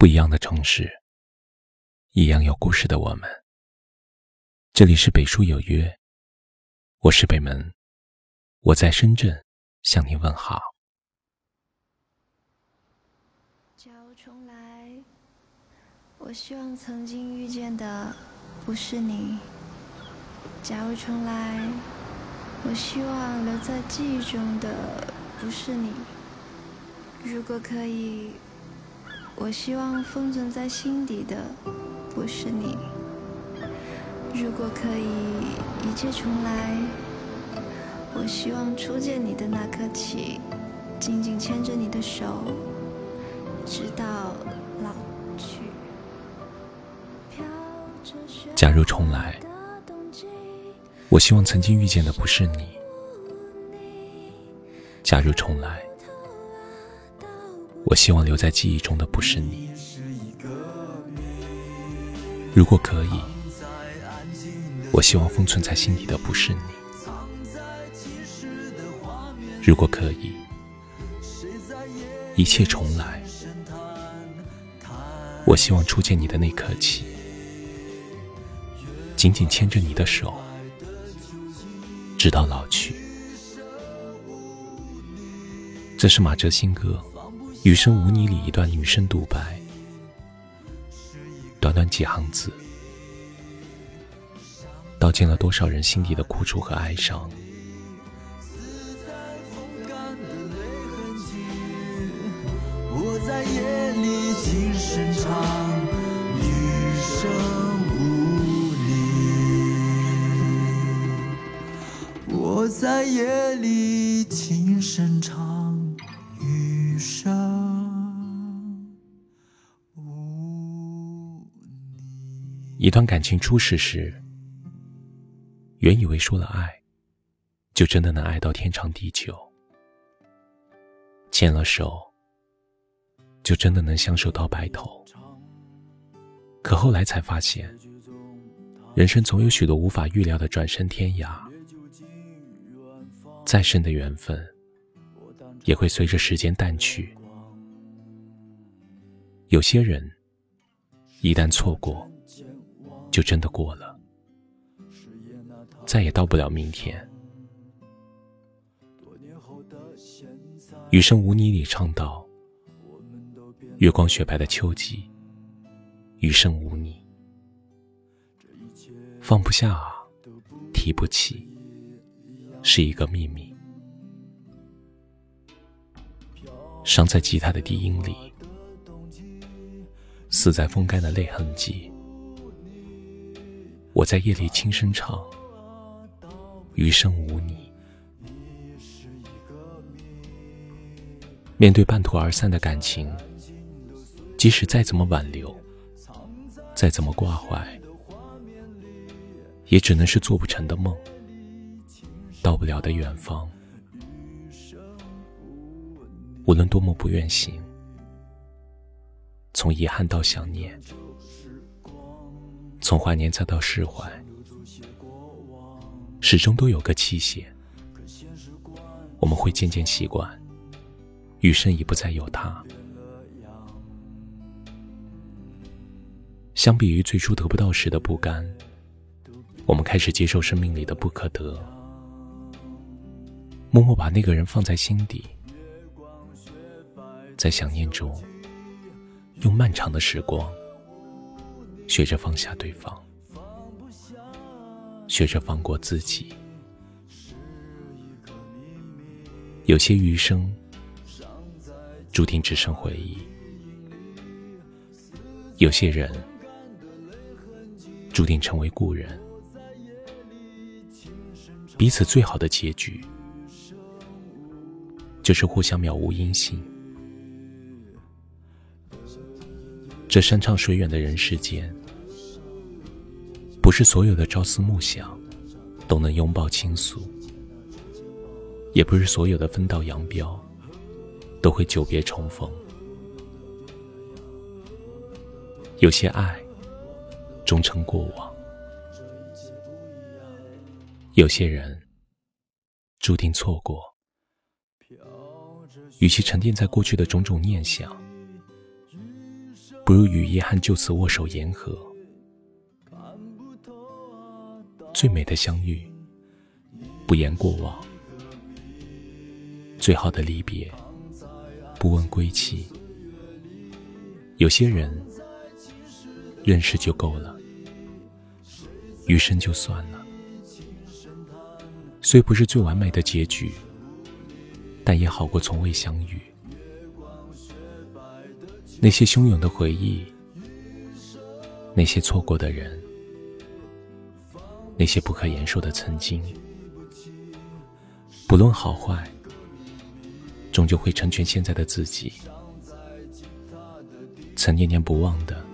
不一样的城市，一样有故事的我们。这里是北书有约，我是北门，我在深圳向你问好。假如重来，我希望曾经遇见的不是你。假如重来，我希望留在记忆中的不是你。如果可以。我希望封存在心底的不是你。如果可以一切重来，我希望初见你的那刻起，紧紧牵着你的手，直到老去。假如重来，我希望曾经遇见的不是你。假如重来。我希望留在记忆中的不是你。如果可以，我希望封存在心底的不是你。如果可以，一切重来。我希望初见你的那刻起，紧紧牵着你的手，直到老去。这是马哲新歌。《余生无你》里一段女生独白，短短几行字，道尽了多少人心底的苦楚和哀伤。我在夜里轻声唱，余生无你。我在夜里轻声唱。余生一段感情初始时，原以为说了爱，就真的能爱到天长地久；牵了手，就真的能相守到白头。可后来才发现，人生总有许多无法预料的转身天涯，再深的缘分，也会随着时间淡去。有些人，一旦错过，就真的过了，再也到不了明天。余生无你里唱道：“月光雪白的秋季，余生无你，放不下啊，提不起，是一个秘密。伤在吉他的低音里，死在风干的泪痕迹。”我在夜里轻声唱，余生无你。面对半途而散的感情，即使再怎么挽留，再怎么挂怀，也只能是做不成的梦，到不了的远方。无论多么不愿醒，从遗憾到想念。从怀念再到释怀，始终都有个期限。我们会渐渐习惯，余生已不再有他。相比于最初得不到时的不甘，我们开始接受生命里的不可得，默默把那个人放在心底，在想念中，用漫长的时光。学着放下对方，学着放过自己。有些余生，注定只剩回忆；有些人，注定成为故人。彼此最好的结局，就是互相渺无音信。这山长水远的人世间。不是所有的朝思暮想都能拥抱倾诉，也不是所有的分道扬镳都会久别重逢。有些爱终成过往，有些人注定错过。与其沉淀在过去的种种念想，不如与遗憾就此握手言和。最美的相遇，不言过往；最好的离别，不问归期。有些人，认识就够了，余生就算了。虽不是最完美的结局，但也好过从未相遇。那些汹涌的回忆，那些错过的人，那些不可言说的曾经，不论好坏，终究会成全现在的自己。曾念念不忘的，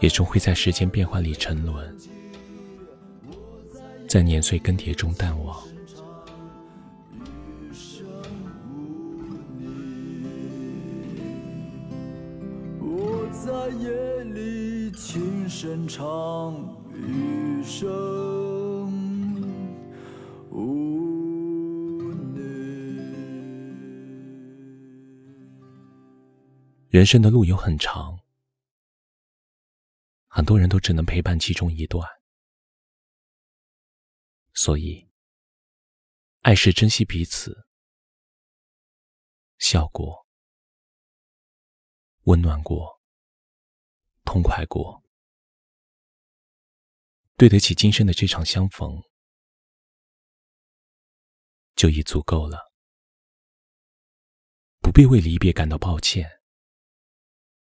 也终会在时间变幻里沉沦，在年岁更迭中淡忘。在夜里轻声唱余生无你。人生的路有很长，很多人都只能陪伴其中一段，所以，爱是珍惜彼此，笑过，温暖过。痛快过，对得起今生的这场相逢，就已足够了。不必为离别感到抱歉，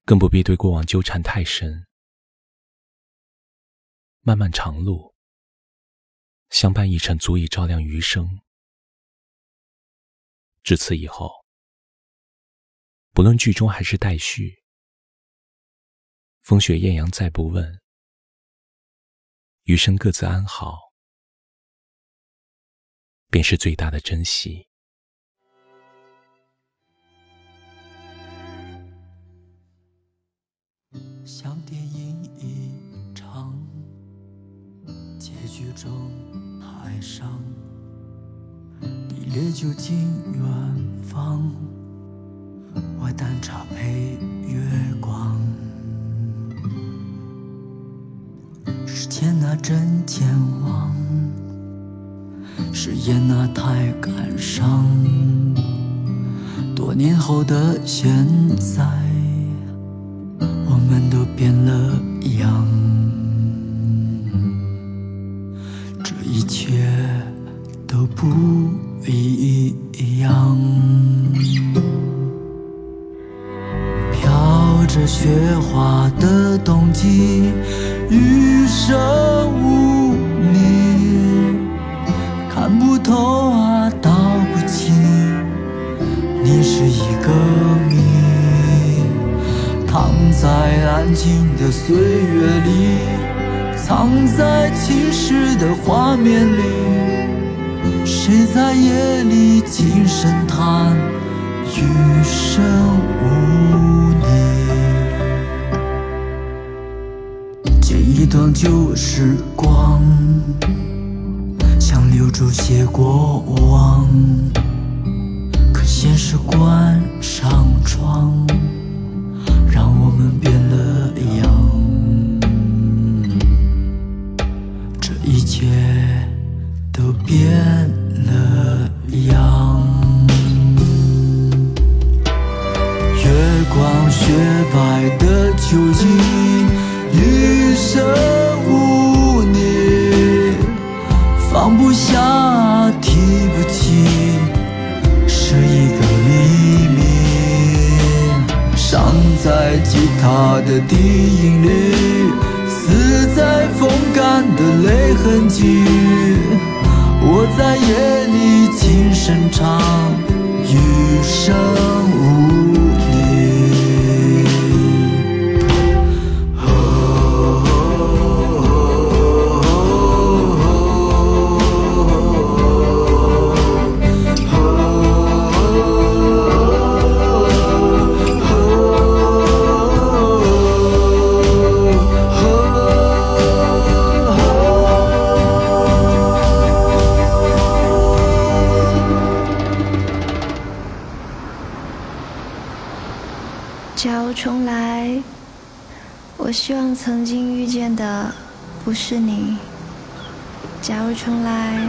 更不必对过往纠缠太深。漫漫长路，相伴一程足以照亮余生。至此以后，不论剧中还是待续。风雪艳阳再不问，余生各自安好，便是最大的珍惜。像电影一场，结局中台上，你烈酒敬远方，我淡茶配月光。真健忘，誓言那太感伤。多年后的现在，我们都变了样。这一切都不一样。飘着雪花的冬季。余生安静的岁月里，藏在青史的画面里，谁在夜里轻声叹余生无你。剪一段旧时光，想留住些过往，可现实关上窗，让我们变了样。这一切都变了样。月光雪白的秋季。余生无你，放不下，他的低音里，死在风干的泪痕迹。我在夜里轻声唱，余生无。假如重来，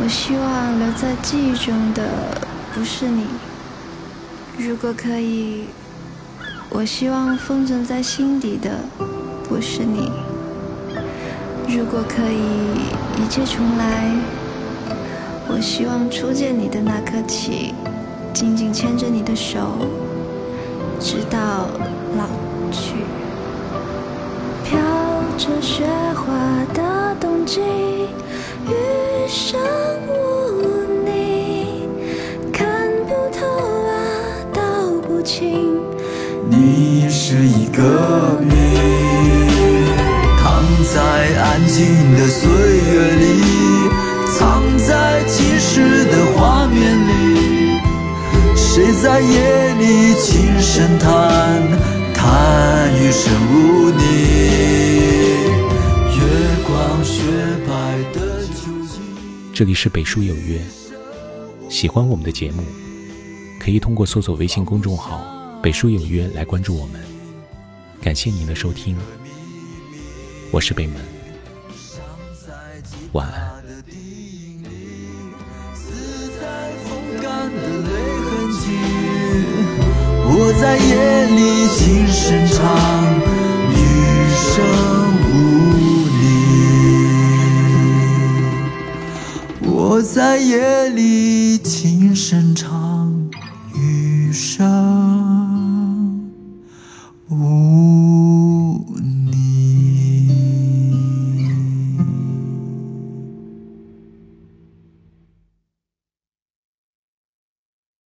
我希望留在记忆中的不是你。如果可以，我希望封存在心底的不是你。如果可以，一切重来，我希望初见你的那刻起，紧紧牵着你的手，直到老去。飘着雪花的余生无你，看不透啊，道不清。你是一个谜，藏在安静的岁月里，藏在记事的画面里。谁在夜里轻声叹，叹余生无你。雪白的。这里是北书有约，喜欢我们的节目，可以通过搜索微信公众号“北书有约”来关注我们。感谢您的收听，我是北门，晚安。我在夜里轻声唱，余生在夜里轻声唱，